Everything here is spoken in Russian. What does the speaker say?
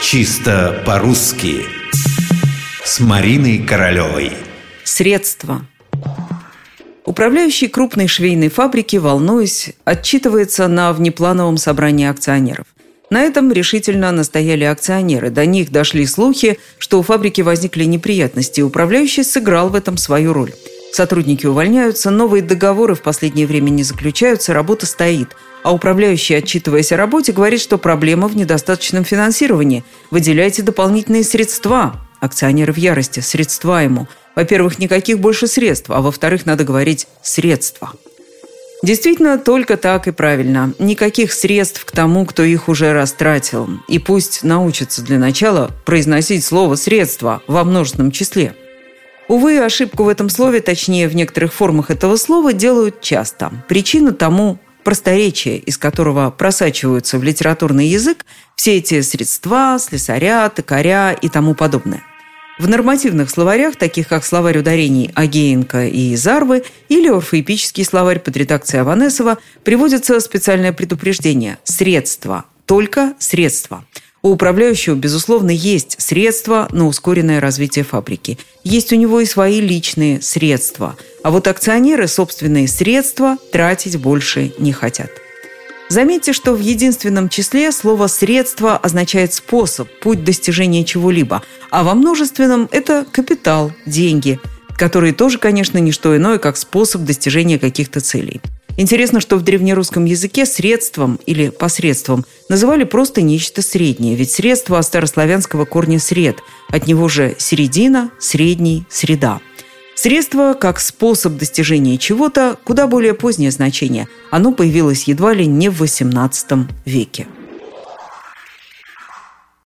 Чисто по-русски С Мариной Королевой Средства Управляющий крупной швейной фабрики, волнуясь, отчитывается на внеплановом собрании акционеров. На этом решительно настояли акционеры. До них дошли слухи, что у фабрики возникли неприятности, и управляющий сыграл в этом свою роль. Сотрудники увольняются, новые договоры в последнее время не заключаются, работа стоит. А управляющий, отчитываясь о работе, говорит, что проблема в недостаточном финансировании. Выделяйте дополнительные средства. Акционеры в ярости. Средства ему. Во-первых, никаких больше средств, а во-вторых, надо говорить «средства». Действительно, только так и правильно. Никаких средств к тому, кто их уже растратил. И пусть научится для начала произносить слово «средства» во множественном числе. Увы, ошибку в этом слове, точнее в некоторых формах этого слова, делают часто. Причина тому просторечие, из которого просачиваются в литературный язык все эти средства, слесаря, токаря и тому подобное. В нормативных словарях, таких как словарь ударений Агеенко и Зарвы или орфоэпический словарь под редакцией Аванесова, приводится специальное предупреждение – средства, только средства. У управляющего, безусловно, есть средства на ускоренное развитие фабрики. Есть у него и свои личные средства. А вот акционеры собственные средства тратить больше не хотят. Заметьте, что в единственном числе слово «средство» означает способ, путь достижения чего-либо, а во множественном – это капитал, деньги, которые тоже, конечно, не что иное, как способ достижения каких-то целей. Интересно, что в древнерусском языке средством или посредством называли просто нечто среднее, ведь средство от старославянского корня «сред», от него же середина, средний, среда – Средство как способ достижения чего-то куда более позднее значение. Оно появилось едва ли не в XVIII веке.